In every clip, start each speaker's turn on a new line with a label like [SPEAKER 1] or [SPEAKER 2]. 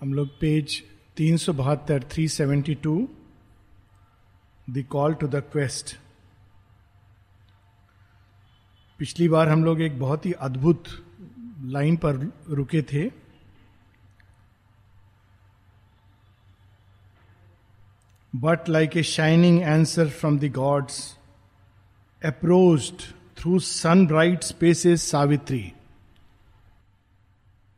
[SPEAKER 1] हम लोग पेज तीन सौ बहत्तर three seventy two the call to the quest पिछली बार हम लोग एक बहुत ही अद्भुत लाइन पर रुके थे। But like a shining answer from the gods approached through sun bright spaces Savitri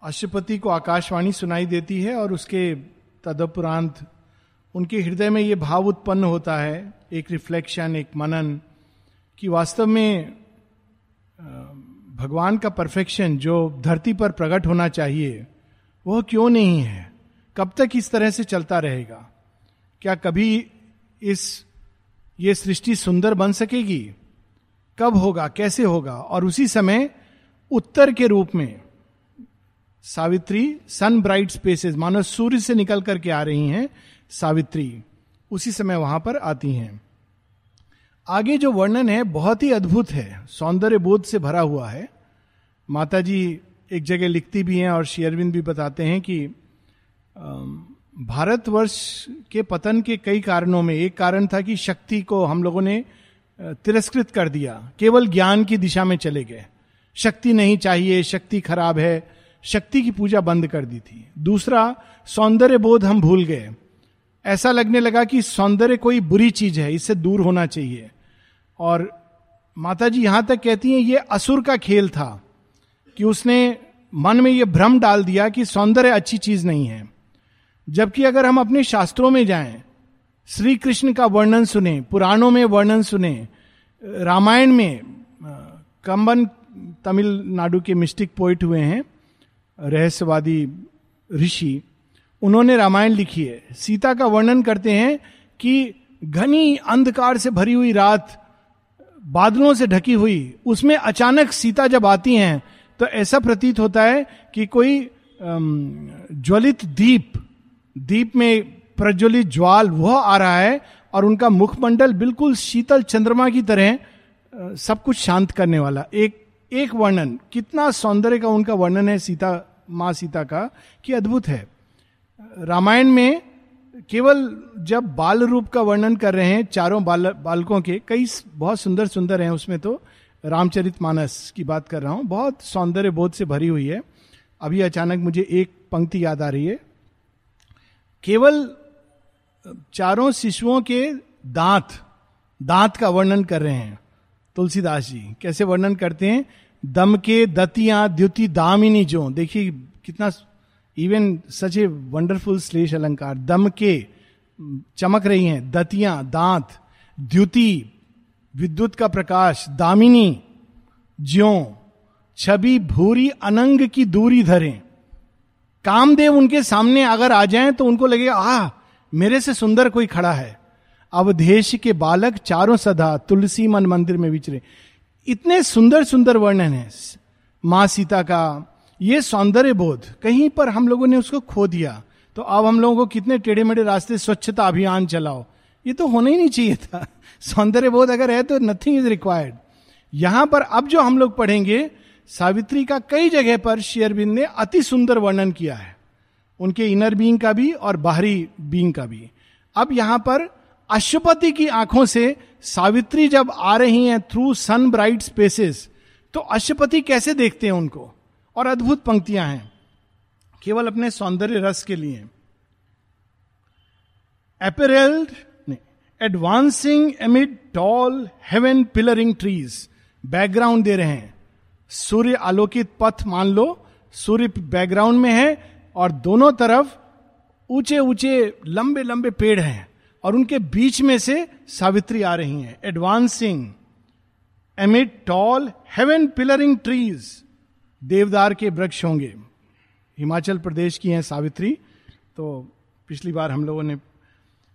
[SPEAKER 1] Ashwapati को आकाशवाणी सुनाई देती है और उसके तदुपरांत उनके हृदय में ये भाव उत्पन्न होता है, एक रिफ्लेक्शन एक मनन, कि वास्तव में भगवान का परफेक्शन जो धरती पर प्रकट होना चाहिए, वह क्यों नहीं है? कब तक इस तरह से चलता रहेगा? क्या कभी इस, ये सृष्टि सुंदर बन सकेगी? कब होगा? कैसे होगा? और उसी समय उत्तर के रूप में सावित्री, सन ब्राइट स्पेसेस मानो सूर्य से निकल करके आ रही हैं, सावित्री। उसी समय वहाँ पर आती हैं। आगे जो वर्णन है, बहुत ही अद्भुत है। सौंदर्य बोध से भरा हुआ है। माता जी एक जगह लिखती भी हैं और शेयरविंद भी बताते हैं कि भारतवर्ष के पतन के कई कारणों में, एक कारण था कि शक्ति को हम लोगों ने तिरस्कृत कर दिया। केवल ज्ञान की दिशा में चले गए। शक्ति नहीं चाहिए, शक्ति खराब है शक्ति की पूजा बंद कर दी थी। दूसरा, सौंदर्य बोध हम भूल गए। ऐसा लगने लगा कि सौंदर्य कोई बुरी चीज़ है, इससे दूर होना चाहिए। और माता जी यहाँ तक कहती हैं, ये असुर का खेल था कि उसने मन में यह भ्रम डाल दिया कि सौंदर्य अच्छी चीज़ नहीं है। जबकि अगर हम अपने शास्त्रों में जाएँ श्री कृष्ण का वर्णन सुने, पुराणों में वर्णन सुने, रामायण में कंबन तमिलनाडु के मिस्टिक पोइट हुए हैं रहस्यवादी ऋषि, उन्होंने रामायण लिखी है। सीता का वर्णन करते हैं कि घनी अंधकार से भरी हुई रात बादलों से ढकी हुई, उसमें अचानक सीता जब आती हैं तो ऐसा प्रतीत होता है कि कोई ज्वलित दीप दीप में प्रज्वलित ज्वाल, वह आ रहा है और उनका मुखमंडल बिल्कुल शीतल चंद्रमा की तरह सब कुछ शांत करने वाला। एक एक वर्णन, कितना सौंदर्य का उनका वर्णन है सीता, माँ सीता का, कि अद्भुत है। रामायण में केवल जब बाल रूप का वर्णन कर रहे हैं, चारों बाल, बालकों के, कई बहुत सुंदर सुंदर हैं उसमें तो रामचरित मानस की बात कर रहा हूँ, बहुत सौंदर्य बोध से भरी हुई है। अभी अचानक मुझे एक पंक्ति याद आ रही है। केवल, चारों शिशुओं के दांत दांत का वर्णन कर रहे हैं। तुलसीदास जी, कैसे वर्णन करते हैं? दम के दतिया द्युति दामिनी जो। देखिए, कितना इवन सच ए वंडरफुल श्लेष अलंकार। दम के चमक रही हैं, दतिया, दांत, द्युति, विद्युत का प्रकाश, दामिनी, ज्यो, छवि भूरी अनंग की दूरी धरे। कामदेव उनके सामने अगर आ जाएँ तो उनको लगेगा आ मेरे से सुंदर कोई खड़ा है। अवधेश के बालक चारों सदा तुलसी मन मंदिर में विचरे। इतने सुंदर सुंदर वर्णन है। माँ सीता का ये सौंदर्य बोध, कहीं पर हम लोगों ने उसको खो दिया तो अब हम लोगों को कितने टेढ़े मेढ़े रास्ते स्वच्छता अभियान चलाओ। ये तो होना ही नहीं चाहिए था। सौंदर्य बोध अगर है तो नथिंग इज़ रिक्वायर्ड यहाँ पर अब जो हम लोग पढ़ेंगे, सावित्री का कई जगह पर शेयरबिंद ने अति सुंदर वर्णन किया है। उनके इनर बींग का भी और बाहरी बींग का भी। अब यहाँ पर अशुपति की आँखों से सावित्री जब आ रही हैं थ्रू सन ब्राइट स्पेसेस तो अशुपति कैसे देखते हैं उनको? और अद्भुत पंक्तियाँ हैं। केवल अपने सौंदर्य रस के लिए। Apparelled advancing amid tall heaven pillaring trees background दे रहे हैं। सूर्य आलोकित पथ मान लो, सूर्य बैकग्राउंड में है, और दोनों तरफ़ ऊँचे ऊँचे लंबे लंबे पेड़ हैं। और उनके बीच में से सावित्री आ रही हैं। Advancing amid tall heaven pillaring trees देवदार के वृक्ष होंगे। हिमाचल प्रदेश की हैं सावित्री। तो पिछली बार हम लोगों ने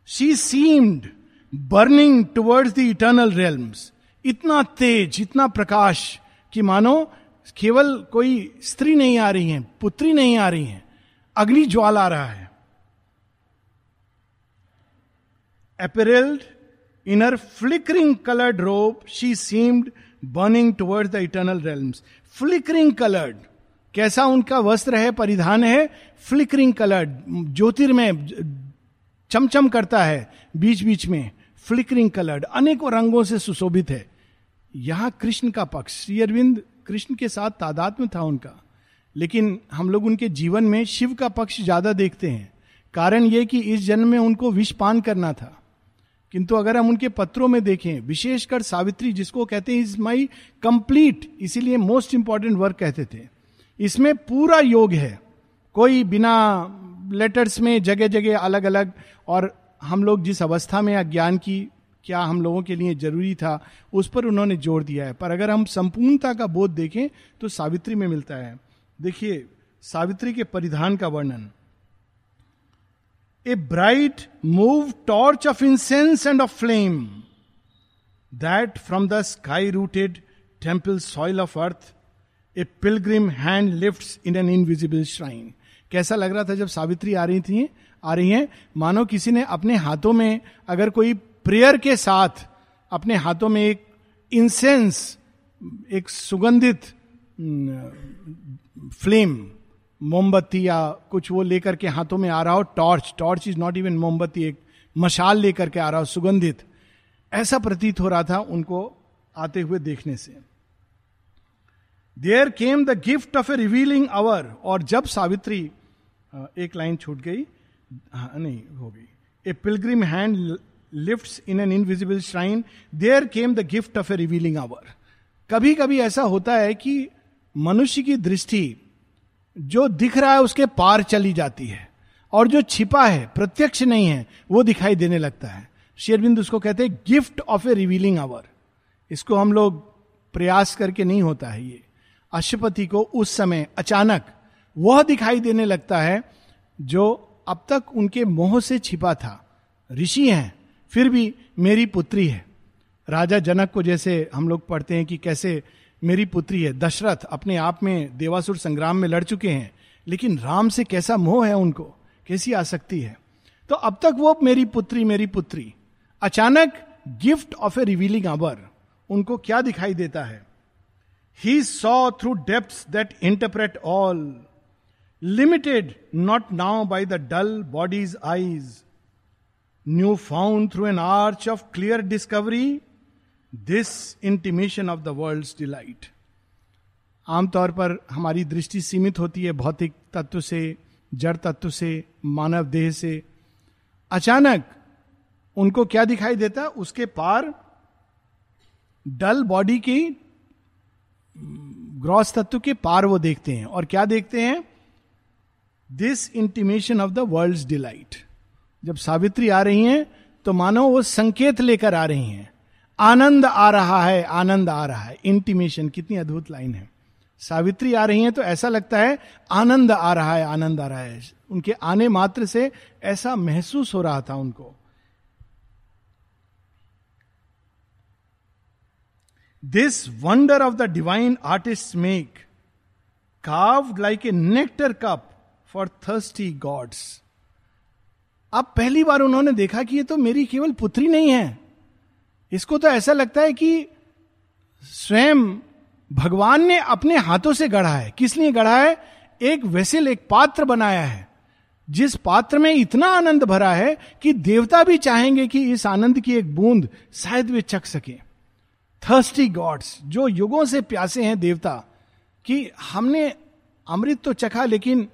[SPEAKER 1] she seemed burning towards the eternal realms इतना तेज, इतना प्रकाश कि मानो केवल कोई स्त्री नहीं आ रही है, पुत्री नहीं आ रही है। अगली ज्वाल आ रहा है। Apparelled in her flickering colored robe, she seemed burning towards the eternal realms. Flickering colored. कैसा उनका वस्त्र है परिधान है? फ्लिकरिंग कलर ज्योतिर्मय चमचम करता है बीच बीच में। फ्लिकरिंग कलर्ड अनेकों रंगों से सुशोभित है। यहाँ कृष्ण का पक्ष। श्री अरविंद कृष्ण के साथ तादाद में था उनका। लेकिन हम लोग उनके जीवन में शिव का पक्ष ज़्यादा देखते हैं। कारण यह कि इस जन्म में उनको विष पान करना था। किंतु अगर हम उनके पत्रों में देखें, विशेषकर सावित्री जिसको कहते हैं इज़ माई कंप्लीट इसीलिए मोस्ट इंपॉर्टेंट वर्क कहते थे। इसमें पूरा योग है। कोई बिना लेटर्स में जगह जगह अलग अलग और हम लोग जिस अवस्था में अज्ञान की, क्या हम लोगों के लिए ज़रूरी था, उस पर उन्होंने ज़ोर दिया है। पर अगर हम संपूर्णता का बोध देखें तो सावित्री में मिलता है। देखिए, सावित्री के परिधान का वर्णन। A bright move torch of incense and of flame that from the sky rooted temple soil of earth a pilgrim hand lift in an invisible shrine कैसा लग रहा था जब सावित्री आ रही थी, आ रही हैं? मानो किसी ने अपने हाथों में अगर कोई प्रेयर के साथ अपने हाथों में एक इंसेंस एक सुगंधित फ्लेम मोमबत्ती या कुछ वो लेकर के हाथों में आ रहा हो, torch torch is not even मोमबत्ती, एक मशाल लेकर के आ रहा हो, सुगंधित। ऐसा प्रतीत हो रहा था उनको आते हुए देखने से। There came the gift of a revealing hour और जब सावित्री एक लाइन छूट गई हाँ नहीं, हो गई। A pilgrim hand lift in an invisible shrine there came the gift of a revealing hour कभी कभी ऐसा होता है कि मनुष्य की दृष्टि जो दिख रहा है उसके पार चली जाती है। और जो छिपा है, प्रत्यक्ष नहीं है, वो दिखाई देने लगता है। शेरबिंद उसको कहते हैं gift of a revealing hour इसको हम लोग प्रयास करके नहीं होता है ये। अशुपति को उस समय अचानक वह दिखाई देने लगता है, जो अब तक उनके मोह से छिपा था। ऋषि हैं, फिर भी मेरी पुत्री है। राजा जनक को जैसे हम लोग पढ़ते हैं कि कैसे मेरी पुत्री है, दशरथ अपने आप में देवासुर संग्राम में लड़ चुके हैं, लेकिन राम से कैसा मोह है उनको? कैसी आसक्ति है? तो अब तक वो मेरी पुत्री मेरी पुत्री, अचानक gift of a revealing hour उनको क्या दिखाई देता है? He saw through depth that interpret all limited not now by the dull bodies eyes new found through an arch of clear discovery this intimation of the world delight आमतौर पर हमारी दृष्टि सीमित होती है भौतिक तत्व से, जड़ तत्व से, मानव देह से। अचानक उनको क्या दिखाई देता? उसके पार डल बॉडी की ग्रॉस तत्व के पार वो देखते हैं। और क्या देखते हैं? This intimation of the world delight जब सावित्री आ रही हैं तो मानो वो संकेत लेकर आ रही हैं। आनंद आ रहा है, आनंद आ रहा है। इंटीमेशन कितनी अद्भुत लाइन है। सावित्री आ रही है तो ऐसा लगता है, आनंद आ रहा है, आनंद आ रहा है। उनके आने मात्र से ऐसा महसूस हो रहा था उनको। This wonder of the divine artist make carve like a nectar cup for thirsty gods अब पहली बार उन्होंने देखा कि ये तो मेरी केवल पुत्री नहीं है। इसको तो ऐसा लगता है कि स्वयं भगवान ने अपने हाथों से गढ़ा है। किस लिए गढ़ा है? एक वेसल, एक पात्र बनाया है, जिस पात्र में इतना आनंद भरा है कि देवता भी चाहेंगे कि इस आनंद की एक बूंद शायद वे चख सके। थर्स्टी गॉड्स जो युगों से प्यासे हैं देवता, कि हमने अमृत तो चखा, लेकिन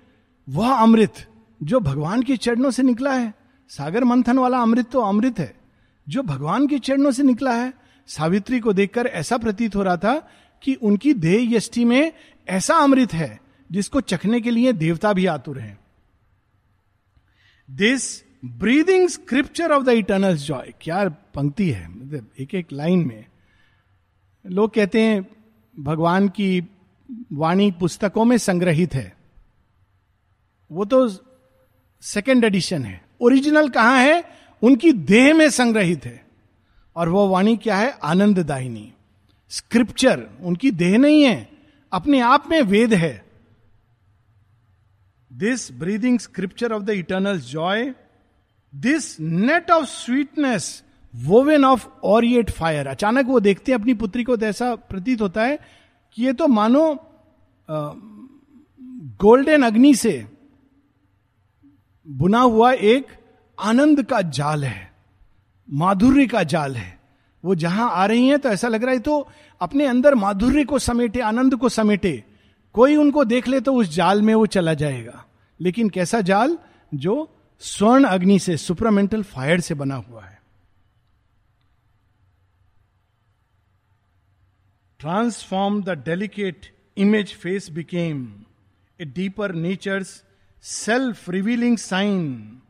[SPEAKER 1] वह अमृत जो भगवान के चरणों से निकला है। सागर मंथन वाला अमृत तो अमृत है। जो भगवान के चरणों से निकला है। सावित्री को देखकर ऐसा प्रतीत हो रहा था कि उनकी देह यष्टि में ऐसा अमृत है, जिसको चखने के लिए देवता भी आतुर हैं। This breathing scripture of the eternal joy क्या पंक्ति है? मतलब एक एक लाइन में। लोग कहते हैं, भगवान की वाणी पुस्तकों में संग्रहित है। वो तो सेकेंड एडिशन है। ओरिजिनल कहाँ है? उनकी देह में संग्रहित है। और वह वाणी क्या है? आनंददायिनी। स्क्रिप्चर उनकी देह नहीं है, अपने आप में वेद है। This breathing scripture of the eternal joy this net of sweetness woven of aureate fire अचानक वो देखते हैं, अपनी पुत्री को तो ऐसा प्रतीत होता है कि ये तो मानो गोल्डन अग्नि से बुना हुआ एक आनंद का जाल है, माधुर्य का जाल है। वो जहाँ आ रही हैं तो ऐसा लग रहा है तो अपने अंदर माधुर्य को समेटे, आनंद को समेटे। कोई उनको देख ले तो उस जाल में वो चला जाएगा। लेकिन कैसा जाल? जो स्वर्ण अग्नि से, सुपरामेंटल फायर से बना हुआ है। Transform the delicate image face became a deeper nature's self revealing sign.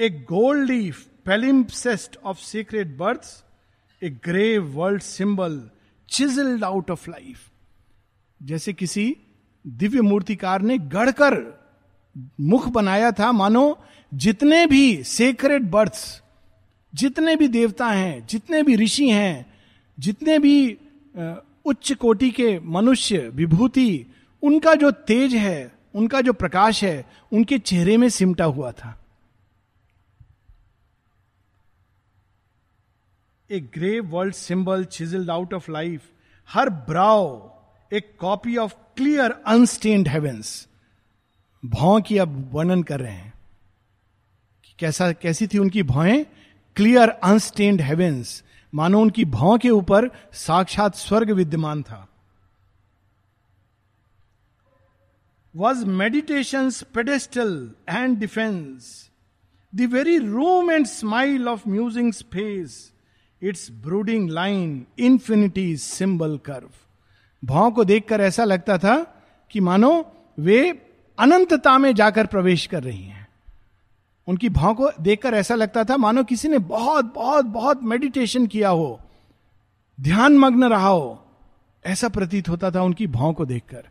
[SPEAKER 1] A golden palimpsest of secret birth a grave world symbol chiselled out of life जैसे किसी दिव्य मूर्तिकार ने गढ़कर मुख बनाया था, मानो जितने भी सेक्रेट बर्थ्स जितने भी देवता हैं, जितने भी ऋषि हैं, जितने भी उच्च कोटि के मनुष्य, विभूति, उनका जो तेज है, उनका जो प्रकाश है, उनके चेहरे में सिमटा हुआ था। A grave world symbol chiselled out of life her brow a copy of clear unstained heavens भौ की अब वर्णन कर रहे हैं। कि कैसा, कैसी थी उनकी भौएँ? क्लियर अनस्टेन्ड हेवेंस मानो उनकी भौ के ऊपर साक्षात स्वर्ग विद्यमान था। Was meditation pedestal and defence the very room and smile of musing space its brooding line infinity symbol curve भाव को देखकर ऐसा लगता था कि मानो वे अनंतता में जाकर प्रवेश कर रही हैं। उनकी भाव को देखकर ऐसा लगता था मानो किसी ने बहुत बहुत बहुत मेडिटेशन किया हो ध्यान मग्न रहा हो। ऐसा प्रतीत होता था उनकी भाव को देखकर।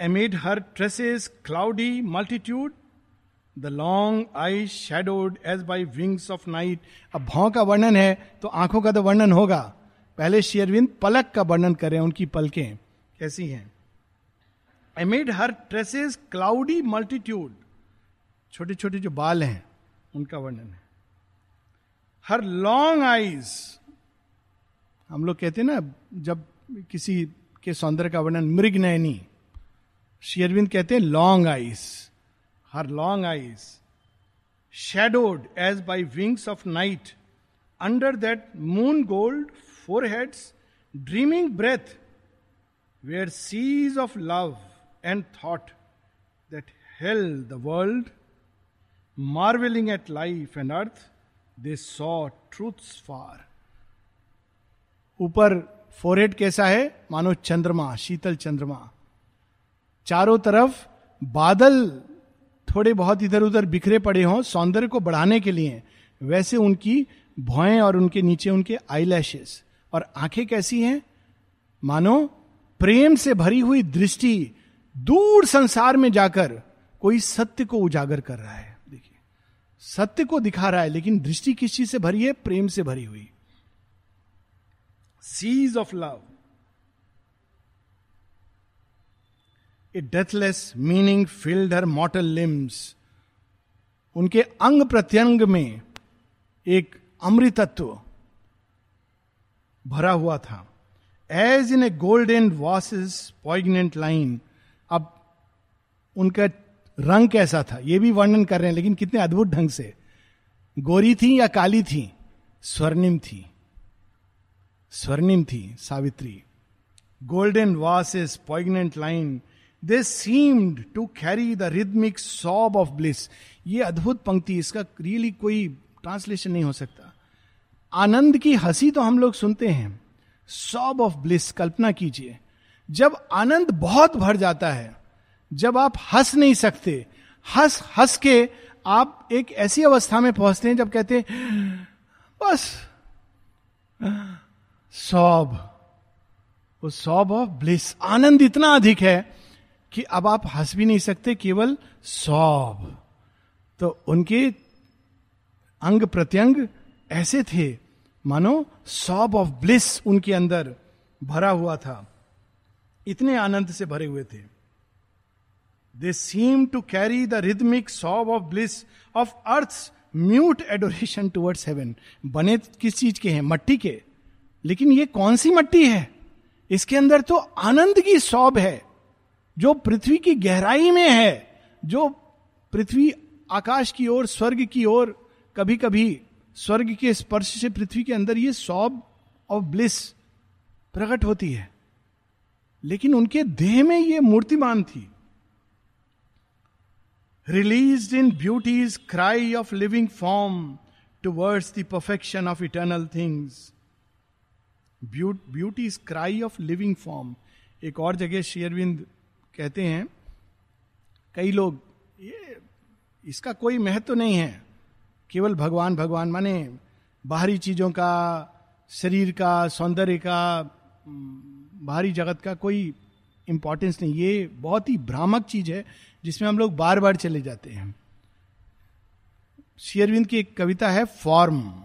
[SPEAKER 1] Amid her tresses cloudy multitude the long eye shadowed edge by wings of night अब भाव का वर्णन है तो आँखों का तो वर्णन होगा। पहले शेयरविंद पलक का वर्णन करें, उनकी पलकें कैसी हैं। Amid her tresses cloudy multitude छोटे छोटे जो बाल हैं, उनका वर्णन है। हर लॉन्ग आईज हम लोग कहते हैं ना, जब किसी के सौंदर्य का वर्णन मृग नयनी शेयरविंद कहते हैं long eyes her long eyes shadowed as by wings of night under that moon gold foreheads dreaming breath where seas of love and thought that held the world marvelling at life and earth they saw truth far ऊपर four head कैसा है? मानो चंद्रमा, शीतल चंद्रमा। चारों तरफ़ बादल थोड़े बहुत इधर उधर बिखरे पड़े हों सौंदर्य को बढ़ाने के लिए, वैसे उनकी भौएँ और उनके नीचे उनके आई और आँखें कैसी हैं? मानो, प्रेम से भरी हुई दृष्टि दूर संसार में जाकर कोई सत्य को उजागर कर रहा है। देखिए, सत्य को दिखा रहा है, लेकिन दृष्टि किस चीज़ से भरी है? प्रेम से भरी हुई। Seas of love a deathless meaning filled her mortal limbs उनके अंग प्रत्यंग में एक अमृतत्व भरा हुआ था। As in a gold golden vases poignant line अब उनका रंग कैसा था? यह भी वर्णन कर रहे हैं, लेकिन कितने अद्भुत ढंग से। गोरी थी या काली थी? स्वर्णिम थी। स्वर्णिम थी, Savitri. Golden vases poignant line they seemed to carry the rhythmic sob of bliss ये अद्भुत पंक्ति, इसका रियली कोई ट्रांसलेशन नहीं हो सकता। आनंद की हँसी तो हम लोग सुनते हैं। सॉब ऑफ़ ब्लिस कल्पना कीजिए। जब आनंद बहुत भर जाता है, जब आप हंस नहीं सकते, हंस हंस के आप एक ऐसी अवस्था में पहुँचते हैं जब कहते हैं, बस सॉब वो सॉब ऑफ़ ब्लिस आनंद इतना अधिक है कि अब आप हंस भी नहीं सकते, केवल सौब तो उनके अंग प्रत्यंग ऐसे थे। मानो सॉब ऑफ़ ब्लिस उनके अंदर भरा हुआ था। इतने आनंद से भरे हुए थे। They seem to carry the rhythmic sob of bliss of earth mute adoration towards heaven बने किस चीज़ के हैं? मट्टी के। लेकिन ये कौन सी मट्टी है? इसके अंदर तो आनंद की सौब है। जो पृथ्वी की गहराई में है, जो पृथ्वी आकाश की ओर, स्वर्ग की ओर कभी कभी स्वर्ग के स्पर्श से पृथ्वी के अंदर ये सौब ऑफ़ ब्लिस प्रकट होती है। लेकिन उनके देह में ये मूर्तिमान थी। Release in beauty's cry of living form towards the perfection of eternal things beauty cry of living form एक और जगह शेयरविंद कहते हैं, कई लोग, ये, इसका कोई महत्व नहीं है। केवल भगवान भगवान माने बाहरी चीज़ों का, शरीर का, सौंदर्य का बाहरी जगत का कोई इंपॉर्टेंस नहीं। ये बहुत ही भ्रामक चीज़ है, जिसमें हम लोग बार बार चले जाते हैं। शेयरविंद की एक कविता है फॉर्म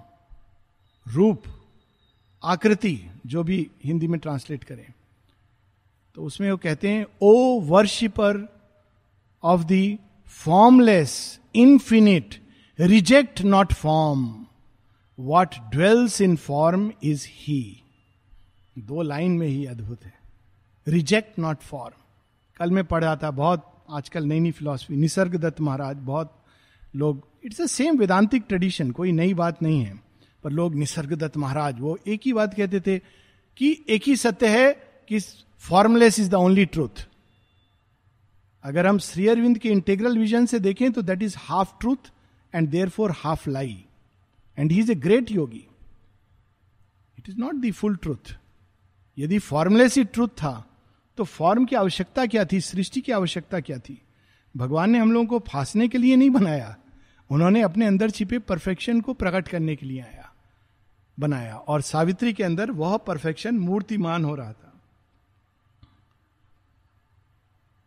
[SPEAKER 1] रूप, आकृति, जो भी हिंदी में ट्रांसलेट करें। तो उसमें वो कहते हैं, O worshipper of the formless infinite reject not form what dwells in form is he दो लाइन में ही अद्भुत है। रिजेक्ट नॉट फॉर्म कल में पढ़ा था, बहुत आजकल नई नई फिलोसफी निसर्ग दत्त महाराज, बहुत लोग it's a same Vedantic tradition कोई नई बात नहीं है, पर लोग निसर्ग दत्त महाराज, वो एक ही बात कहते थे कि एक ही सत्य है कि formless is the only truth अगर हम श्री अरविंद के इंटेग्रल विजन से देखें तो that is half truth and therefore half lie and he is a great yogi it is not the full truth यदि फॉर्मलेस ही ट्रूथ था तो फॉर्म की आवश्यकता क्या थी? सृष्टि की आवश्यकता क्या थी? भगवान ने हम लोगों को फांसने के लिए नहीं बनाया। उन्होंने अपने अंदर छिपे परफेक्शन को प्रकट करने के लिए आया, बनाया। और सावित्री के अंदर वह परफेक्शन मूर्तिमान हो रहा था।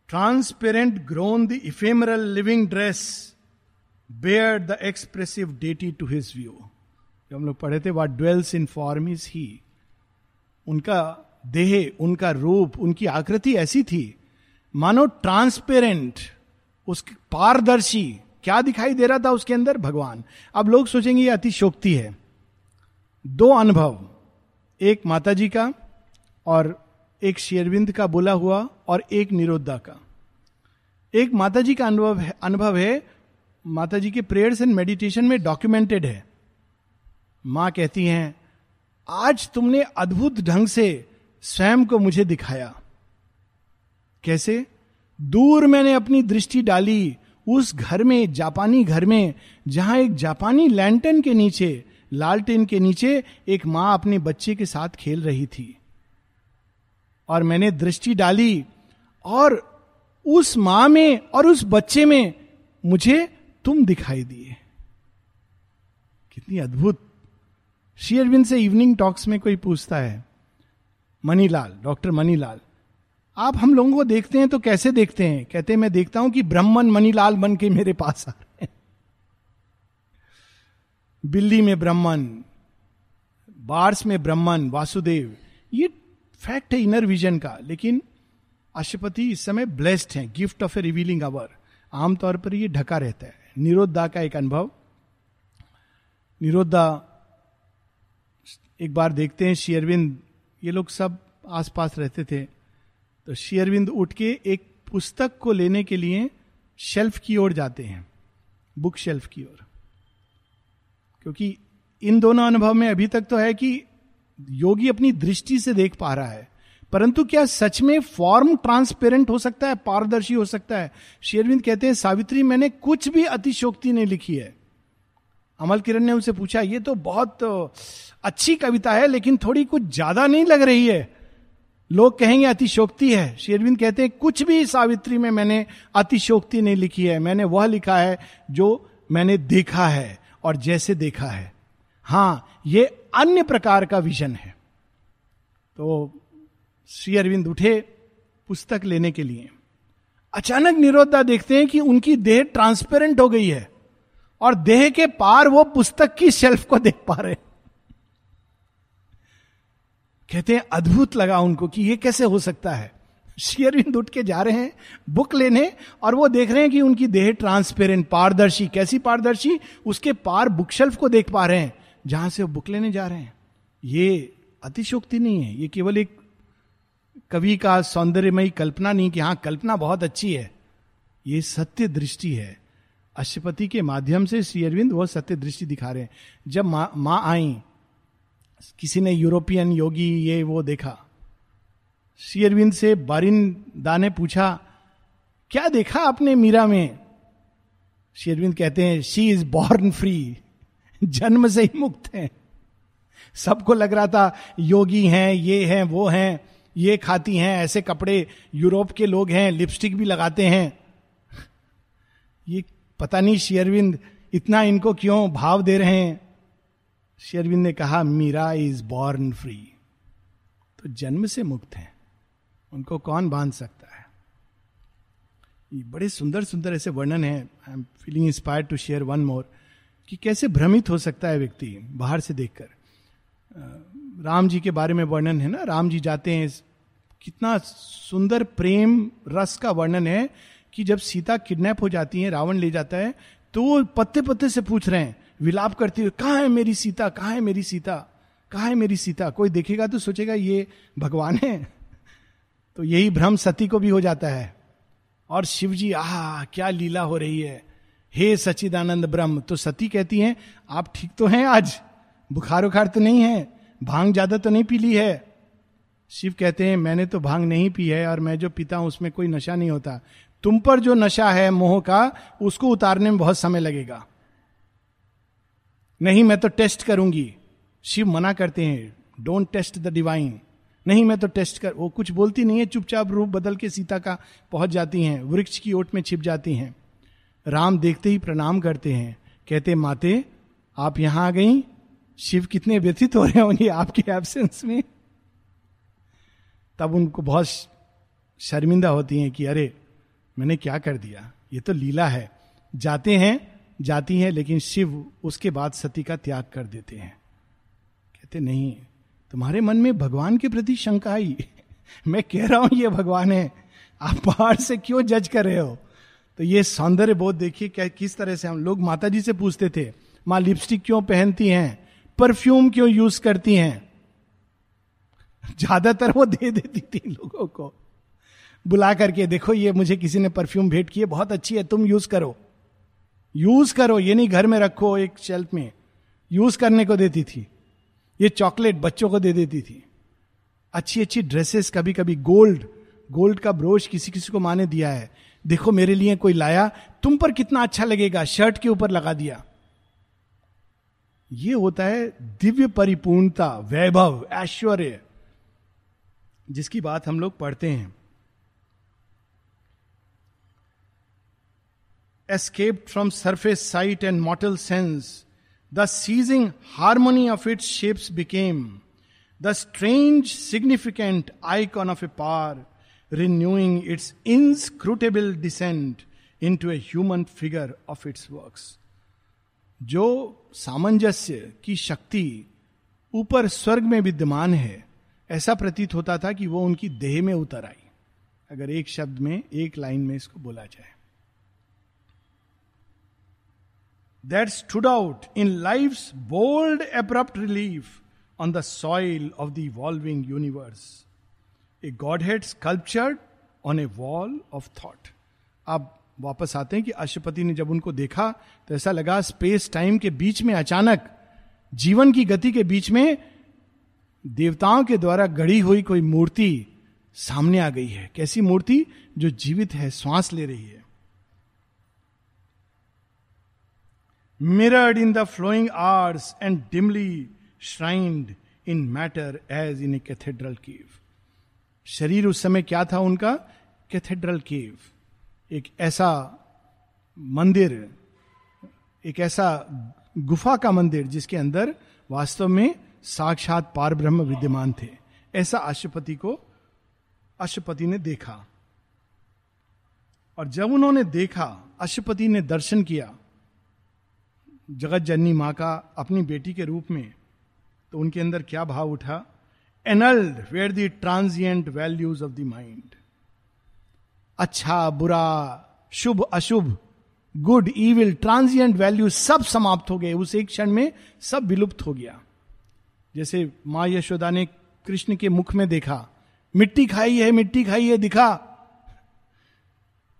[SPEAKER 1] Transparent grown the ephemeral living dress bare the expressive deity to his view जो हम लोग पढ़े थे what dwells in form is ही उनका देह, उनका रूप, उनकी आकृति ऐसी थी। मानो ट्रांसपेरेंट उसकी पारदर्शी, क्या दिखाई दे रहा था उसके अंदर? भगवान। अब लोग सोचेंगे ये अतिशोक्ति है। दो अनुभव। एक माता जी का और एक शेरविंद का बोला हुआ और एक निरोधा का। एक माता जी का अनुभव है अनुभव है माता जी के प्रेयर्स एंड मेडिटेशन में डॉक्यूमेंटेड है। माँ कहती हैं, आज तुमने अद्भुत ढंग से स्वयं को मुझे दिखाया। कैसे? दूर मैंने अपनी दृष्टि डाली, उस घर में, जापानी घर में, जहाँ एक जापानी लैंटन के नीचे, लालटेन के नीचे एक माँ अपने बच्चे के साथ खेल रही थी। और मैंने दृष्टि डाली और उस माँ में और उस बच्चे में मुझे तुम दिखाई दिए। कितनी अद्भुत। श्री अरविंद से इवनिंग टॉक्स में कोई पूछता है, मनीलाल, डॉक्टर मनीलाल, आप हम लोगों को देखते हैं तो कैसे देखते हैं? कहते हैं, मैं देखता हूँ कि ब्रह्मन मनीलाल बन के मेरे पास आ रहे हैं। बिल्ली में ब्रह्मन बार्स में ब्रह्मन वासुदेव, ये फैक्ट है इनर विजन का, लेकिन अशुपति इस समय ब्लेस्ड है, gift of a revealing hour. आमतौर पर ये ढका रहता है। निरोधा का एक अनुभव। निरोधा एक बार देखते हैं शेयरविंद ये लोग सब आसपास रहते थे। तो शेयरविंद उठ के एक पुस्तक को लेने के लिए शेल्फ की ओर जाते हैं, बुक शेल्फ की ओर। क्योंकि इन दोनों अनुभव में अभी तक तो है कि योगी अपनी दृष्टि से देख पा रहा है। परंतु क्या सच में फॉर्म ट्रांसपेरेंट हो सकता है, पारदर्शी हो सकता है? शेरविंद कहते हैं, सावित्री, मैंने कुछ भी अतिशोक्ति नहीं लिखी है। अमल किरण ने उनसे पूछा, ये तो बहुत अच्छी कविता है, लेकिन थोड़ी कुछ ज़्यादा नहीं लग रही है। लोग कहेंगे अतिशोक्ति है। शेरविंद कहते हैं, कुछ भी सावित्री में मैंने अतिशोक्ति नहीं लिखी है। मैंने वह लिखा है जो मैंने देखा है और जैसे देखा है। हाँ ये अन्य प्रकार का विजन है। तो श्री अरविंद उठे पुस्तक लेने के लिए। अचानक निरोधा देखते हैं कि उनकी देह ट्रांसपेरेंट हो गई है और देह के पार वो पुस्तक की शेल्फ को देख पा रहे कहते हैं, अद्भुत लगा उनको कि ये कैसे हो सकता है। शेयरविंद उठ के जा रहे हैं बुक लेने, और वो देख रहे हैं कि उनकी देह ट्रांसपेरेंट पारदर्शी, कैसी पारदर्शी? उसके पार बुक शेल्फ को देख पा रहे हैं। जहाँ से वो बुक लेने जा रहे हैं। ये अतिशोक्ति नहीं है। ये केवल एक कवि का सौंदर्यमयी कल्पना नहीं कि हाँ कल्पना बहुत अच्छी है। ये सत्य दृष्टि है। अशुपति के माध्यम से श्री अरविंद वह सत्य दृष्टि दिखा रहे हैं। जब माँ माँ आई, किसी ने यूरोपियन योगी ये वो देखा। श्री अरविंद से बारिंदा ने पूछा, क्या देखा आपने मीरा में? श्री अरविंद कहते हैं शी इज़ बॉर्न फ्री जन्म से ही मुक्त है। सबको लग रहा था, योगी हैं, ये हैं, वो हैं, ये खाती हैं, ऐसे कपड़े यूरोप के लोग हैं, लिपस्टिक भी लगाते हैं। ये पता नहीं शेयरविंद इतना इनको क्यों भाव दे रहे हैं। शेयरविंद ने कहा, मीरा इज़ बॉर्न फ्री। तो जन्म से मुक्त है। उनको कौन बाँध सकता है? ये बड़े सुंदर सुंदर ऐसे वर्णन है। I am feeling inspire to share one more कि कैसे भ्रमित हो सकता है व्यक्ति बाहर से देखकर? राम जी के बारे में वर्णन है ना? राम जी जाते हैं, कितना सुंदर प्रेम रस का वर्णन है कि जब सीता किडनैप हो जाती है, रावण ले जाता है तो वो पत्ते पत्ते से पूछ रहे हैं, विलाप करते हुए, कहा है मेरी सीता? कहा है मेरी सीता? कहा है मेरी सीता? कोई देखेगा तो सोचेगा, ये भगवान है। तो यही भ्रम सती को भी हो जाता है। और शिव जी, आह, क्या लीला हो रही है। हे सचिदानंद ब्रह्म तो सती कहती हैं, आप ठीक तो हैं आज? बुखार उखार तो नहीं है? भाँग ज़्यादा तो नहीं पी ली है? शिव कहते हैं, मैंने तो भाँग नहीं पी है और मैं जो पीता हूँ उसमें कोई नशा नहीं होता। तुम पर जो नशा है मोह का, उसको उतारने में बहुत समय लगेगा। नहीं, मैं तो टेस्ट करूँगी। शिव मना करते हैं डोंट टेस्ट द डिवाइन नहीं, मैं तो टेस्ट कर, वो कुछ बोलती नहीं है, चुपचाप रूप बदल के सीता का पहुँच जाती हैं, वृक्ष की ओट में छिप जाती हैं। राम देखते ही प्रणाम करते हैं। कहते, माते, आप यहाँ आ गई? शिव कितने व्यथित हो रहे होंगे आपके एब्सेंस में? तब उनको बहुत शर्मिंदा होती हैं कि, अरे, मैंने क्या कर दिया? ये तो लीला है। जाते हैं, जाती हैं, लेकिन शिव उसके बाद सती का त्याग कर देते हैं। कहते, नहीं, तुम्हारे मन में भगवान के प्रति शंका आई। मैं कह रहा हूँ, ये भगवान है। आप बाहर से क्यों जज कर रहे हो? तो ये सौंदर्य बोध देखिए क्या, किस तरह से हम लोग माता जी से पूछते थे, माँ लिपस्टिक क्यों पहनती हैं? परफ्यूम क्यों यूज़ करती हैं? ज़्यादातर वो दे देती थी लोगों को। बुला करके, देखो, ये मुझे किसी ने परफ्यूम भेंट की है, बहुत अच्छी है, तुम यूज़ करो। यूज़ करो, ये नहीं घर में रखो एक शेल्फ में। यूज़ करने को देती थी। ये चॉकलेट बच्चों को दे देती थी। अच्छी अच्छी ड्रेसेस कभी कभी गोल्ड गोल्ड का ब्रोश किसी किसी को माने दिया है। देखो मेरे लिए कोई लाया, तुम पर कितना अच्छा लगेगा, शर्ट के ऊपर लगा दिया। ये होता है दिव्य परिपूर्णता, वैभव, ऐश्वर्य, जिसकी बात हम लोग पढ़ते हैं। Escaped from surface sight and mortal sense the seizing harmony of its shapes became the strange significant icon of a power renewing its inscrutable descent into a human figure of its works. जो सामंजस्य की शक्ति ऊपर स्वर्ग में विद्यमान है, ऐसा प्रतीत होता था कि वो उनकी देह में उतर आई। अगर एक शब्द में, एक लाइन में इसको बोला जाए। That stood out in life bold abrupt relief on the soil of the evolving universe a godhead sculptured on a wall of thought आप वापस आते हैं कि अशुपति ने जब उनको देखा तो ऐसा लगा स्पेस टाइम के बीच में अचानक, जीवन की गति के बीच में देवताओं के द्वारा गढ़ी हुई कोई मूर्ति सामने आ गई है। कैसी मूर्ति? जो जीवित है, श्वास ले रही है। Mirrored in the flowing arts and dimly shrined in matter as in a cathedral की शरीर उस समय क्या था उनका? Cathedral cave. एक ऐसा मंदिर, एक ऐसा गुफा का मंदिर जिसके अंदर वास्तव में साक्षात पार ब्रह्म विद्यमान थे। ऐसा अशुपति को, अशुपति ने देखा। और जब उन्होंने देखा, अशुपति ने दर्शन किया जगत जननी माँ का अपनी बेटी के रूप में तो उनके अंदर क्या भाव उठा? Annulled where the transient values of the mind अच्छा बुरा शुभ अशुभ गुड इविल ट्रांसियंट वैल्यू सब समाप्त हो गए उस एक क्षण में सब विलुप्त हो गया जैसे माँ यशोदा ने कृष्ण के मुख में देखा, मिट्टी खाई है, मिट्टी खाई है, दिखा।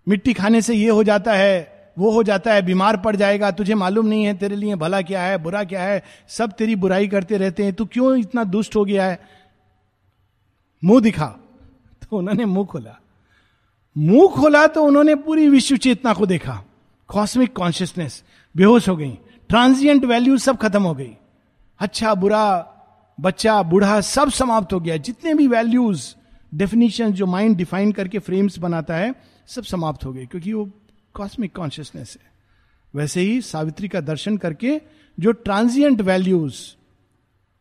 [SPEAKER 1] मिट्टी खाने से ये हो जाता है, वो हो जाता है, बीमार पड़ जाएगा, तुझे मालूम नहीं है, तेरे लिए भला क्या है, बुरा क्या है, सब तेरी बुराई करते रहते हैं, तू क्यों इतना दुष्ट हो गया है? मुँह दिखा तो उन्होंने मुँह खोला। मुँह खोला तो उन्होंने पूरी विश्व चेतना को देखा। कॉस्मिक कॉन्शियसनेस बेहोश हो गई। ट्रांजिएंट वैल्यू सब खत्म हो गई। अच्छा बुरा, बच्चा, बूढ़ा सब समाप्त हो गया। जितने भी वैल्यूज़ डेफिनेशन जो माइंड डिफाइन करके फ्रेम्स बनाता है, सब समाप्त हो गए, क्योंकि वो कॉस्मिक कॉन्शियसनेस है। वैसे ही सावित्री का दर्शन करके जो ट्रांजिएंट वैल्यूज़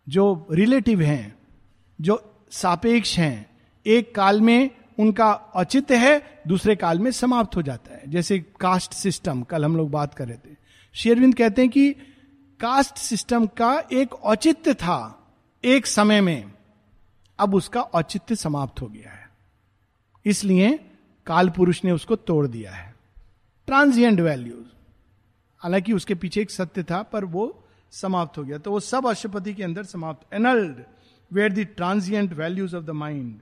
[SPEAKER 1] जो रिलेटिव हैं, जो सापेक्ष हैं। एक काल में उनका औचित्य है, दूसरे काल में समाप्त हो जाता है। जैसे कास्ट सिस्टम, कल हम लोग बात कर रहे थे। शेरविंद कहते हैं कि कास्ट सिस्टम का एक औचित्य था एक समय में। अब उसका औचित्य समाप्त हो गया है। इसलिए काल पुरुष ने उसको तोड़ दिया है। Transient values. हालाँकि उसके पीछे एक सत्य था, पर वो समाप्त हो गया। तो वो सब अशुपति के अंदर समाप्त, annulled. Where the transient values of the mind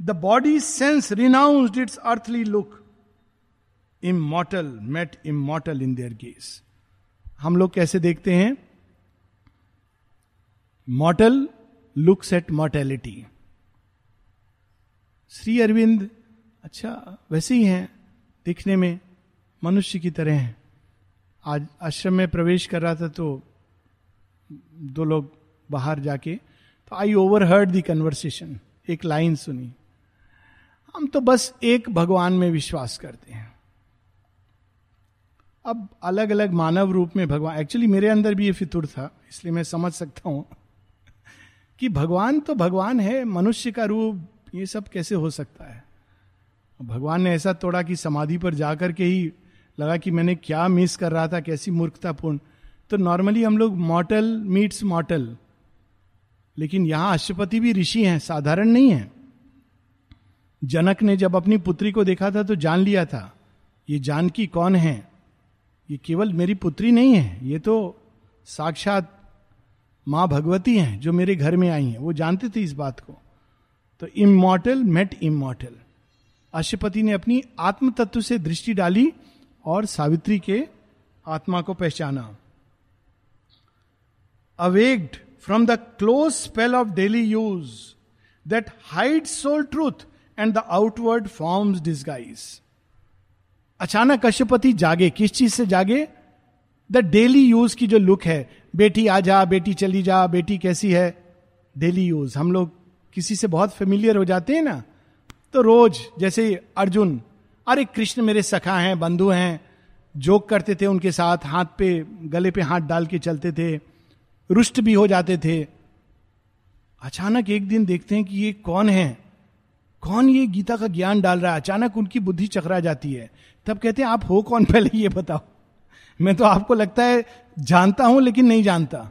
[SPEAKER 1] the body sense renounced its earthly look immortal met immortal in their gaze हम लोग कैसे देखते हैं? Mortal looks at mortality Shri Aurobindo अच्छा वैसे ही हैं, दिखने में मनुष्य की तरह हैं। आज आश्रम में प्रवेश कर रहा था तो दो लोग बाहर जाके तो I overheard the conversation एक लाइन सुनी। हम तो बस एक भगवान में विश्वास करते हैं। अब अलग अलग मानव रूप में भगवान एक्चुअली मेरे अंदर भी ये फितुर था, इसलिए मैं समझ सकता हूँ कि भगवान तो भगवान है, मनुष्य का रूप, ये सब कैसे हो सकता है? भगवान ने ऐसा तोड़ा कि समाधि पर जाकर के ही लगा कि मैंने क्या मिस कर रहा था, कैसी मूर्खतापूर्ण। तो नॉर्मली हम लोग मॉटल मीट्स मॉटल लेकिन यहाँ अष्टपति भी ऋषि हैं, साधारण नहीं है। जनक ने जब अपनी पुत्री को देखा था तो जान लिया था, ये जानकी कौन है? ये केवल मेरी पुत्री नहीं है, ये तो साक्षात माँ भगवती हैं जो मेरे घर में आई हैं, वो जानते थे इस बात को। तो इमोटल मेट इमोटल अशुपति ने अपनी आत्म तत्व से दृष्टि डाली और सावित्री के आत्मा को पहचाना। Awaked from the close spell of daily use that hide soul truth and the outward forms disguise अचानक कश्यपति जागे। किस चीज़ से जागे? द डेली यूज़ की जो लुक है। बेटी आ जा, बेटी चली जा, बेटी कैसी है? डेली यूज़ हम लोग किसी से बहुत फेमिलियर हो जाते हैं ना? तो रोज जैसे अर्जुन, अरे कृष्ण मेरे सखा हैं, बंधु हैं। जोक करते थे उनके साथ, हाथ पे, गले पे हाथ डाल के चलते थे। रुष्ट भी हो जाते थे। अचानक एक दिन देखते हैं कि ये कौन है? कौन ये गीता का ज्ञान डाल रहा है? अचानक उनकी बुद्धि चकरा जाती है। तब कहते हैं, आप हो कौन पहले ये बताओ? मैं तो आपको लगता है जानता हूँ, लेकिन नहीं जानता।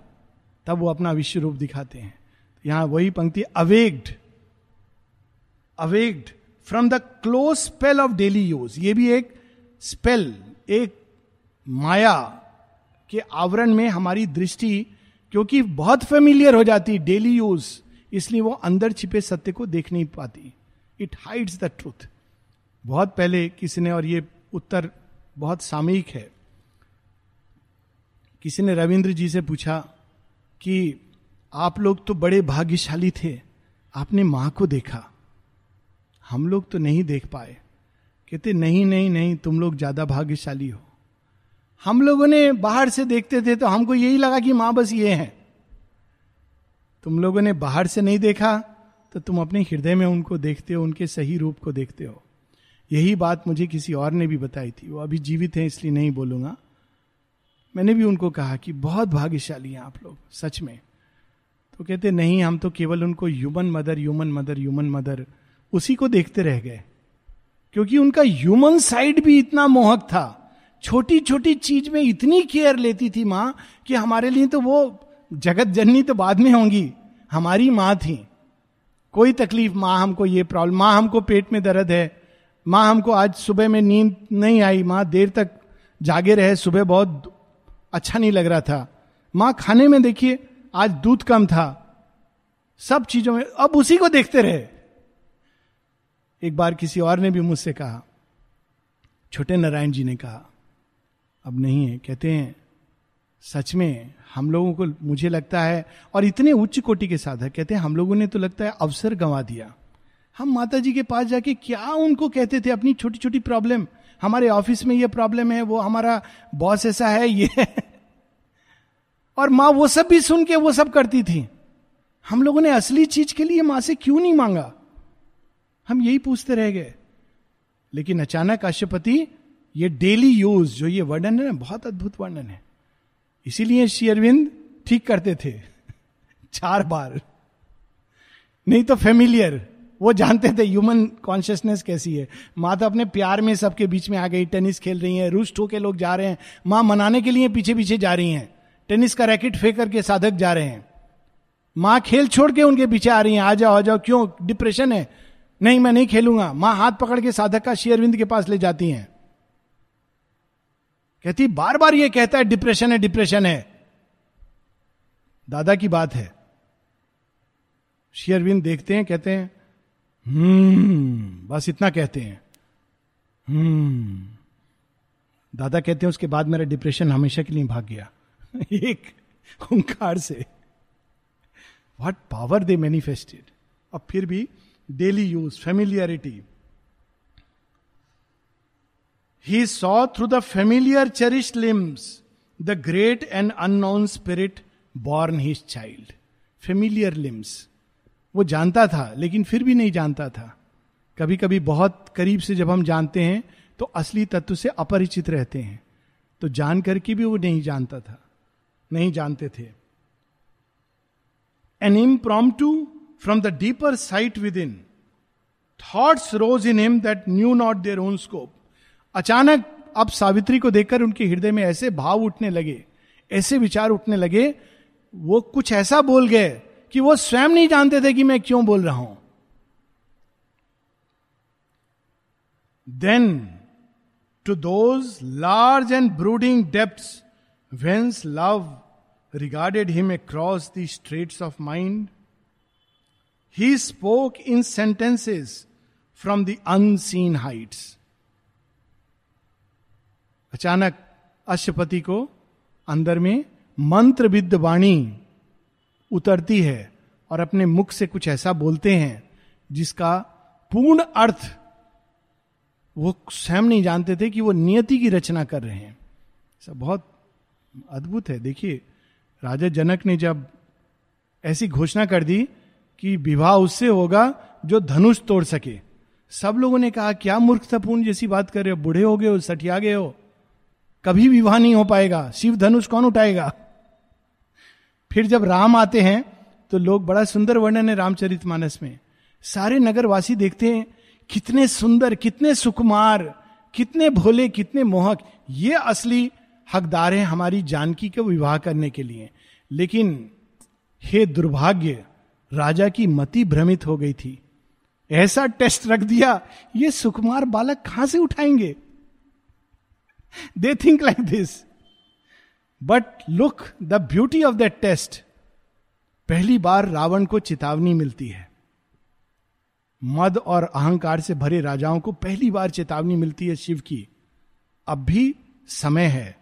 [SPEAKER 1] तब वो अपना विश्व रूप दिखाते हैं। यहाँ वही पंक्ति, awaked. Awaked from the close spell of daily use. ये भी एक स्पेल, एक माया के आवरण में हमारी दृष्टि क्योंकि बहुत फेमिलियर हो जाती डेली यूज़ इसलिए वो अंदर छिपे सत्य को देख नहीं पाती। इट हाइड्स द ट्रूथ बहुत पहले किसी ने, और ये उत्तर बहुत सामयिक है। किसी ने रविंद्र जी से पूछा कि आप लोग तो बड़े भाग्यशाली थे, आपने माँ को देखा। हम लोग तो नहीं देख पाए। कहते, नहीं नहीं नहीं, तुम लोग ज़्यादा भाग्यशाली हो। हम लोगों ने बाहर से देखते थे तो हमको यही लगा कि माँ बस ये है। तुम लोगों ने बाहर से नहीं देखा तो तुम अपने हृदय में उनको देखते हो, उनके सही रूप को देखते हो। यही बात मुझे किसी और ने भी बताई थी। वो अभी जीवित हैं, इसलिए नहीं बोलूँगा। मैंने भी उनको कहा कि बहुत भाग्यशाली हैं आप लोग, सच में। तो कहते, नहीं, हम तो केवल उनको human mother human mother human mother उसी को देखते रह गए। क्योंकि उनका ह्यूमन साइड भी इतना मोहक था। छोटी छोटी चीज़ में इतनी केयर लेती थी माँ कि हमारे लिए तो वो जगत जननी तो बाद में होंगी। हमारी माँ थी। कोई तकलीफ़, माँ हमको ये प्रॉब्लम, माँ हमको पेट में दर्द है। माँ हमको आज सुबह में नींद नहीं आई। माँ देर तक जागे रहे, सुबह बहुत अच्छा नहीं लग रहा था। माँ खाने में देखिए, आज दूध कम था। सब चीज़ों में, अब उसी को देखते रहे। एक बार किसी और ने भी मुझसे कहा। छोटे नारायण जी ने कहा अब नहीं है। कहते हैं, सच में हम लोगों को, मुझे लगता है, और इतने उच्च कोटि के साधक, कहते हैं, हम लोगों ने तो लगता है अवसर गंवा दिया। हम माता जी के पास जाके क्या उनको कहते थे अपनी छोटी छोटी प्रॉब्लम? हमारे ऑफ़िस में ये प्रॉब्लम है, वो हमारा बॉस ऐसा है, ये और माँ वो सब भी सुन के वो सब करती थी। हम लोगों ने असली चीज़ के लिए माँ से क्यों नहीं मांगा? हम यही पूछते रह गए। लेकिन अचानक अशुपति ये डेली यूज़ जो ये वर्णन है ना, बहुत अद्भुत वर्णन है। इसीलिए श्री अरविंद ठीक करते थे। चार बार। नहीं तो फेमिलियर वो जानते थे ह्यूमन कॉन्शियसनेस कैसी है। माँ तो अपने प्यार में सबके बीच में आ गई टेनिस खेल रही है रुष्ट होके लोग जा रहे हैं। माँ मनाने के लिए पीछे पीछे जा रही हैं। टेनिस का रैकेट फेंक करके साधक जा रहे हैं। माँ खेल छोड़ के उनके पीछे आ रही हैं। आ जाओ आ जाओ, क्यों? डिप्रेशन है। नहीं, मैं नहीं खेलूँगा। माँ हाथ पकड़ के साधक का शेयरविंद के पास ले जाती हैं। कहती बार बार ये कहता है डिप्रेशन है डिप्रेशन है। दादा की बात है। शेयरविंद देखते हैं, कहते हैं हम्म बस इतना कहते हैं। हम्म। दादा कहते हैं, उसके बाद मेरा डिप्रेशन हमेशा के लिए भाग गया। एक हुंकार से। वट पावर दे मैनिफेस्टेड अब फिर भी daily use familiarity he saw through the familiar cherish limbs the great and unknown spirit born his child familiar limbs वो जानता था, लेकिन फिर भी नहीं जानता था। कभी कभी बहुत करीब से जब हम जानते हैं तो असली तत्व से अपरिचित रहते हैं। तो जान करके भी वो नहीं जानता था। नहीं जानते थे। An impromptu from the deeper sight within thoughts rose in him that knew not their own scope अचानक अब सावित्री को देखकर उनके हृदय में ऐसे भाव उठने लगे, ऐसे विचार उठने लगे, वो कुछ ऐसा बोल गए कि वो स्वयं नहीं जानते थे कि मैं क्यों बोल रहा हूँ then to those large and brooding depth whence love regarded him across the straits of mind. He spoke in sentences from the unseen heights. अचानक अश्वपति को अंदर में मंत्र विद्ध वाणी उतरती है और अपने मुख से कुछ ऐसा बोलते हैं, जिसका पूर्ण अर्थ वो स्वयं नहीं जानते थे कि वो नियति की रचना कर रहे हैं। सब बहुत अद्भुत है। देखिए, राजा जनक ने जब ऐसी घोषणा कर दी कि विवाह उससे होगा जो धनुष तोड़ सके, सब लोगों ने कहा, क्या मूर्खतापूर्ण जैसी बात कर रहे हो? बूढ़े हो गए हो, सठिया गए हो? कभी विवाह नहीं हो पाएगा। शिव धनुष कौन उठाएगा? फिर जब राम आते हैं तो लोग बड़ा सुंदर वर्णन है रामचरित मानस में। सारे नगरवासी देखते हैं, कितने सुंदर, कितने सुकुमार, कितने भोले, कितने मोहक। ये असली हकदार हैं हमारी जानकी के विवाह करने के लिए। लेकिन हे दुर्भाग्य, राजा की मति भ्रमित हो गई थी। ऐसा टेस्ट रख दिया, ये सुकुमार बालक कहाँ से उठाएँगे? They think like this but look the beauty of that taste पहली बार रावण को चेतावनी मिलती है। मद और अहंकार से भरे राजाओं को पहली बार चेतावनी मिलती है शिव की। अब भी समय है।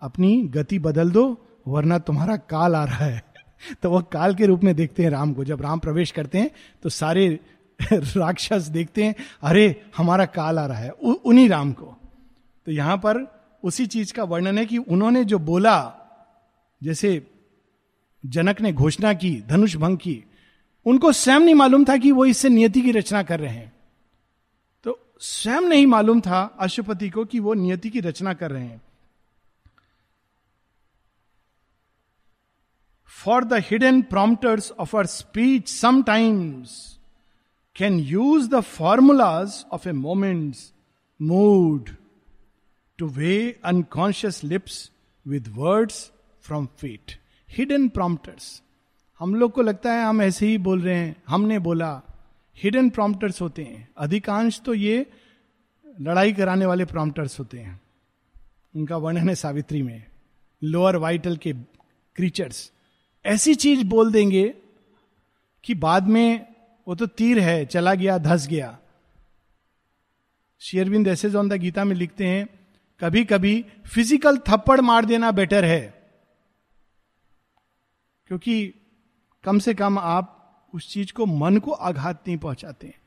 [SPEAKER 1] अपनी गति बदल दो, वरना तुम्हारा काल आ रहा है। तो वह काल के रूप में देखते हैं राम को। जब राम प्रवेश करते हैं तो सारे राक्षस देखते हैं, अरे, हमारा काल आ रहा है। उन्हीं राम को। तो यहाँ पर उसी चीज़ का वर्णन है कि उन्होंने जो बोला, जैसे जनक ने घोषणा की, धनुष भंग की, उनको स्वयं नहीं मालूम था कि वो इससे नियति की रचना कर रहे हैं। तो स्वयं नहीं मालूम था अशुपति को कि वो नियति की रचना कर रहे हैं। For the hidden prompters of our speech sometimes can use the formulas of a moment's mood. To way unconscious lips with words from fate. Hidden prompters हम लोग को लगता है हम ऐसे ही बोल रहे हैं, हमने बोला। हिडन प्रॉम्प्टर्स होते हैं। अधिकांश तो ये लड़ाई कराने वाले प्रॉम्प्टर्स होते हैं। उनका वर्णन है सावित्री में। लोअर वाइटल के क्रीचर्स ऐसी चीज़ बोल देंगे कि बाद में वो तो तीर है, चला गया, धस गया। शेयरविंद ऐसे ऑन द गीता में लिखते हैं कभी कभी फ़िज़िकल थप्पड़ मार देना बेटर है। क्योंकि कम से कम आप उस चीज़ को मन को आघात नहीं पहुंचाते हैं।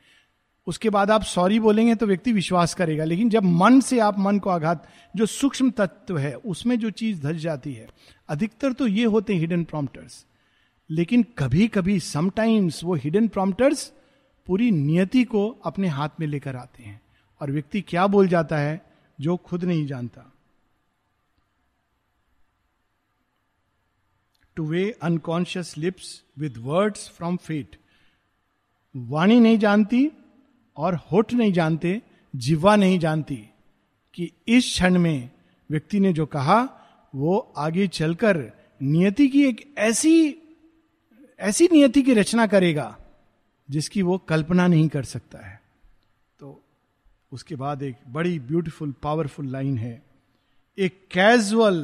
[SPEAKER 1] उसके बाद आप सॉरी बोलेंगे तो व्यक्ति विश्वास करेगा, लेकिन जब मन से आप मन को आघात, जो सूक्ष्म तत्व है, उसमें जो चीज़ धस जाती है, अधिकतर तो ये होते हैं हिडन प्रॉम्प्टर्स लेकिन कभी कभी समटाइम्स वो हिडन प्रॉम्प्टर्स पूरी नियति को अपने हाथ में लेकर आते हैं। और व्यक्ति क्या बोल जाता है? जो खुद नहीं जानता। To way unconscious lips with words from fate वाणी नहीं जानती और होठ नहीं जानते जिवा नहीं जानती कि इस क्षण में व्यक्ति ने जो कहा, वो आगे चलकर नियति की एक ऐसी ऐसी नियति की रचना करेगा, जिसकी वो कल्पना नहीं कर सकता है। उसके बाद एक बड़ी ब्यूटीफुल पावरफुल लाइन है। एक casual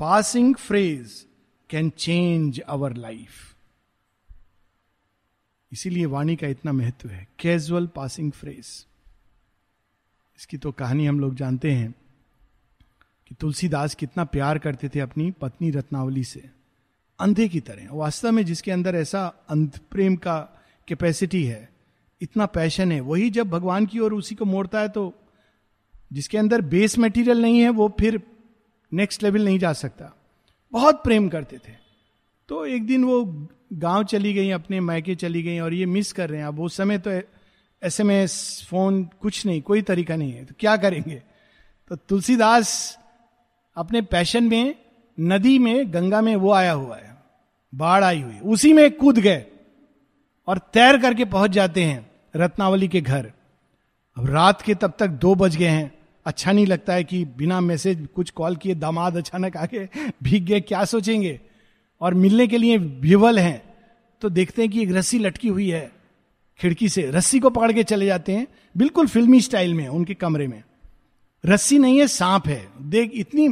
[SPEAKER 1] passing phrase can change our life इसीलिए वाणी का इतना महत्व है। कैजुअल पासिंग फ्रेज इसकी तो कहानी हम लोग जानते हैं कि तुलसीदास कितना प्यार करते थे अपनी पत्नी रत्नावली से। अंधे की तरह। वास्तव में जिसके अंदर ऐसा अंध प्रेम का कैपेसिटी है इतना पैशन है। वही जब भगवान की ओर उसी को मोड़ता है तो जिसके अंदर बेस मटेरियल नहीं है, वो फिर नेक्स्ट लेवल नहीं जा सकता। बहुत प्रेम करते थे। तो एक दिन वो गाँव चली गई, अपने मायके चली गई और ये मिस कर रहे हैं। अब उस समय तो एस एम एस फ़ोन कुछ नहीं, कोई तरीका नहीं है। तो क्या करेंगे? तो तुलसीदास अपने पैशन में, नदी में, गंगा में वो आया हुआ है। बाढ़ आई हुई। उसी में कूद गए और तैर करके पहुँच जाते हैं। रत्नावली के घर। अब रात के तब तक दो बज गए हैं। अच्छा नहीं लगता है कि बिना मैसेज कुछ कॉल किए दामाद अचानक आके भीग गए, क्या सोचेंगे? और मिलने के लिए विवल हैं। तो देखते हैं कि एक रस्सी लटकी हुई है। खिड़की से रस्सी को पकड़ के चले जाते हैं। बिल्कुल फिल्मी स्टाइल में, उनके कमरे में। रस्सी नहीं है, सांप है। देख, इतनी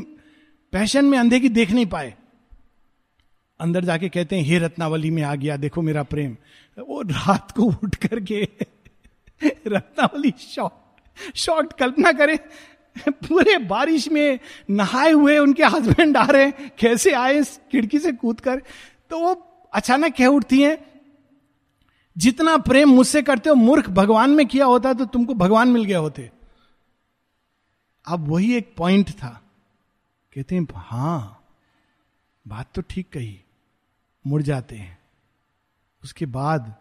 [SPEAKER 1] पैशन में अंधे की देख नहीं पाए। अंदर जाके कहते हैं, हे रत्नावली में आ गया, देखो मेरा प्रेम। वो रात को उठ करके रत्नावली शॉर्ट शॉर्ट कल्पना करे, पूरे बारिश में नहाए हुए उनके हस्बैंड आ रहे हैं, कैसे आए खिड़की से कूद कर? तो वो अचानक कह उठती हैं, जितना प्रेम मुझसे करते हो, मूर्ख भगवान में किया होता तो तुमको भगवान मिल गया होते। अब वही एक पॉइंट था। कहते हैं, हाँ, बात तो ठीक कही, मुड़ जाते हैं। उसके बाद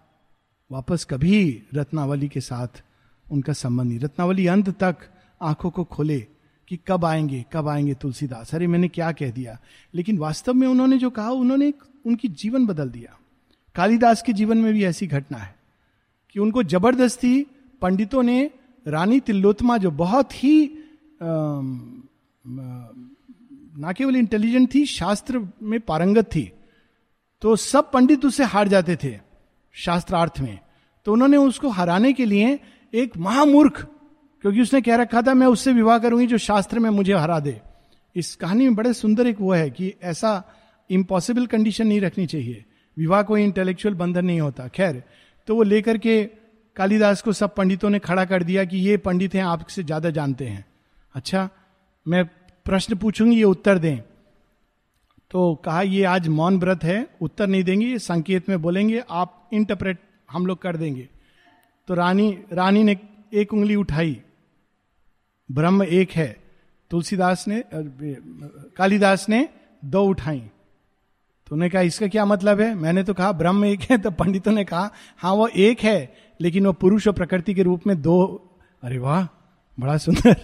[SPEAKER 1] वापस कभी रत्नावली के साथ उनका संबंध नहीं। रत्नावली अंत तक आँखों को खोले कि कब आएँगे कब आएँगे तुलसीदास। अरे, मैंने क्या कह दिया? लेकिन वास्तव में उन्होंने जो कहा, उन्होंने उनकी जीवन बदल दिया। कालिदास के जीवन में भी ऐसी घटना है कि उनको ज़बरदस्ती पंडितों ने, रानी तिल्लोत्मा जो बहुत ही ना केवल इंटेलिजेंट थी, शास्त्र में पारंगत थी तो सब पंडित उससे हार जाते थे, शास्त्रार्थ में। तो उन्होंने उसको हराने के लिए एक महामूर्ख, क्योंकि उसने कह रखा था, मैं उससे विवाह करूँगी जो शास्त्र में मुझे हरा दे। इस कहानी में बड़े सुंदर एक वो है कि ऐसा इम्पॉसिबल कंडीशन नहीं रखनी चाहिए। विवाह कोई इंटेलेक्चुअल बंधन नहीं होता। खैर तो वो लेकर के कालिदास को सब पंडितों ने खड़ा कर दिया कि ये पंडित हैं आपसे ज़्यादा जानते हैं। अच्छा मैं प्रश्न पूछूँगी, ये उत्तर दें। तो कहा, ये आज मौन व्रत है, उत्तर नहीं देंगे संकेत में बोलेंगे, आप इंटरप्रेट हम लोग कर देंगे. तो रानी रानी ने एक उंगली उठाई, ब्रह्म एक है। तुलसीदास ने कालिदास ने दो उठाई। तो उन्होंने कहा, इसका क्या मतलब है? मैंने तो कहा, ब्रह्म एक है। तो पंडितों ने कहा हाँ वो एक है, लेकिन वो पुरुष और प्रकृति के रूप में दो अरे वाह, बड़ा सुंदर।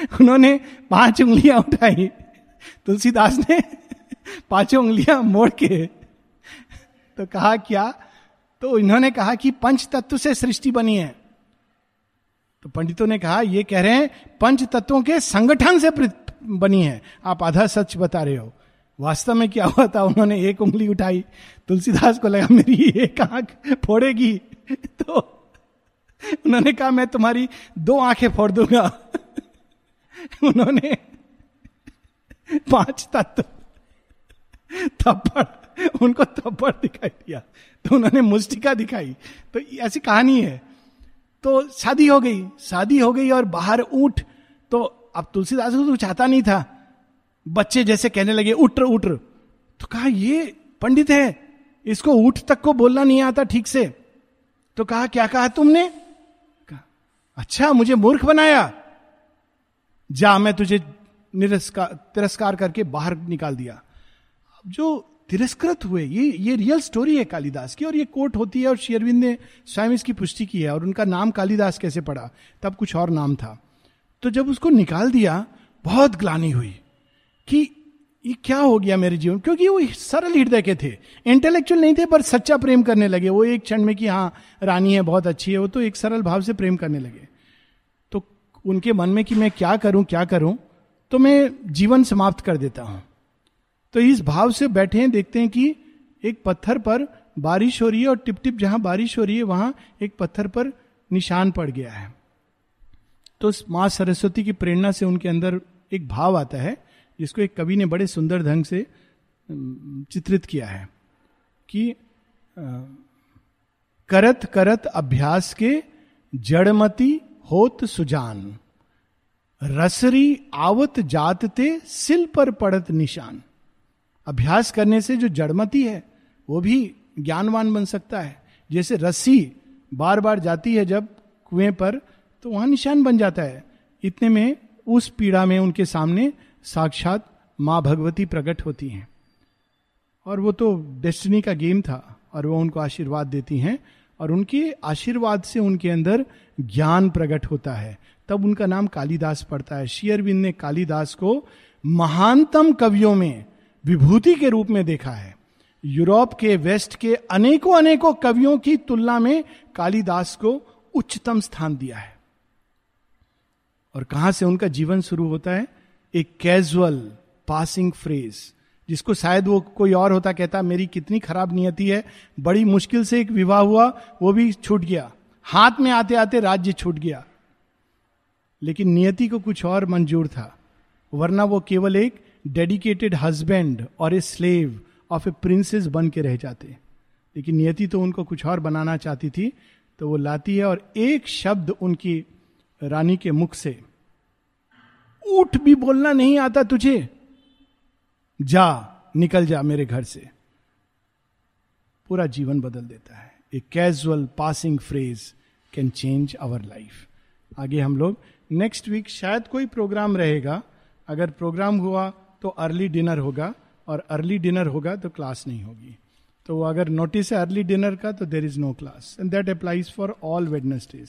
[SPEAKER 1] उन्होंने पाँच उंगलियाँ उठाई। तुलसीदास ने पाँचों उंगलियाँ मोड़ के तो कहा, क्या? तो इन्होंने कहा कि पंच तत्व से सृष्टि बनी है। तो पंडितों ने कहा, ये कह रहे हैं पंच तत्वों के संगठन से बनी है। आप आधा सच बता रहे हो। वास्तव में क्या हुआ था? उन्होंने एक उंगली उठाई। तुलसीदास को लगा, मेरी एक आँख फोड़ेगी। तो उन्होंने कहा, मैं तुम्हारी दो आँखें फोड़ दूँगा। उन्होंने पाँच तत्व। थप्पड़। उनको थप्पड़ दिखाई दिया। तो उन्होंने मुस्टिका दिखाई। तो ऐसी कहानी है। तो शादी हो गई। शादी हो गई और बाहर ऊट। तो अब तुलसीदास को तो चाहता नहीं था। बच्चे जैसे कहने लगे, उठ उठ। तो कहा, ये पंडित है। इसको ऊट तक को बोलना नहीं आता ठीक से। तो कहा, क्या कहा तुमने? कहा अच्छा मुझे मूर्ख बनाया। जा, मैं तुझे तिरस्कार करके बाहर निकाल दिया। जो तिरस्कृत हुए, ये ये रियल स्टोरी है कालिदास की, और ये कोट होती है, और शेयरविंद ने स्वयं इसकी पुष्टि की है, और उनका नाम कालिदास कैसे पड़ा, तब कुछ और नाम था। तो जब उसको निकाल दिया, बहुत ग्लानी हुई कि ये क्या हो गया मेरे जीवन, क्योंकि वो सरल हृदय के थे। इंटेलेक्चुअल नहीं थे, पर सच्चा प्रेम करने लगे। वो एक क्षण में कि हाँ रानी है, बहुत अच्छी है, वो तो एक सरल भाव से प्रेम करने लगे। तो उनके मन में कि मैं क्या करूँ क्या करूँ? तो मैं जीवन समाप्त कर देता हूँ। तो इस भाव से बैठे हैं, देखते हैं कि एक पत्थर पर बारिश हो रही है और टिप टिप जहाँ बारिश हो रही है, वहाँ एक पत्थर पर निशान पड़ गया है। तो माँ सरस्वती की प्रेरणा से उनके अंदर एक भाव आता है, जिसको एक कवि ने बड़े सुंदर ढंग से चित्रित किया है कि करत करत अभ्यास के जड़मती होत सुजान। रसरी आवत जातते सिल पर पड़त निशान। अभ्यास करने से जो जड़मती है, वो भी ज्ञानवान बन सकता है। जैसे रस्सी बार बार जाती है जब कुएँ पर तो वहाँ निशान बन जाता है। इतने में उस पीड़ा में उनके सामने साक्षात माँ भगवती प्रकट होती हैं। और वो तो डेस्टिनी का गेम था, और वो उनको आशीर्वाद देती हैं। और उनके आशीर्वाद से उनके अंदर ज्ञान प्रकट होता है। तब उनका नाम कालिदास पड़ता है। शेयरविंद ने कालिदास को महानतम कवियों में विभूति के रूप में देखा है। यूरोप के, वेस्ट के अनेकों अनेकों कवियों की तुलना में कालिदास को उच्चतम स्थान दिया है। और कहाँ से उनका जीवन शुरू होता है? एक कैजुअल पासिंग फ्रेज। जिसको शायद वो कोई और होता कहता, मेरी कितनी खराब नियति है। बड़ी मुश्किल से एक विवाह हुआ, वो भी छूट गया। हाथ में आते आते राज्य छूट गया। लेकिन नियति को कुछ और मंजूर था, वरना वो केवल एक डेडिकेटेड हस्बैंड और a slave of a princess बन के रह जाते। लेकिन नियति तो उनको कुछ और बनाना चाहती थी तो वो लाती है और एक शब्द उनकी रानी के मुख से उठ भी बोलना नहीं आता तुझे। जा, निकल जा मेरे घर से। पूरा जीवन बदल देता है। A casual passing phrase can change our life आगे हम लोग नेक्स्ट वीक शायद कोई प्रोग्राम रहेगा। अगर प्रोग्राम हुआ तो अर्ली डिनर होगा और अर्ली डिनर होगा तो क्लास नहीं होगी। तो अगर नोटिस है अर्ली डिनर का तो there is no class and that applies for all Wednesdays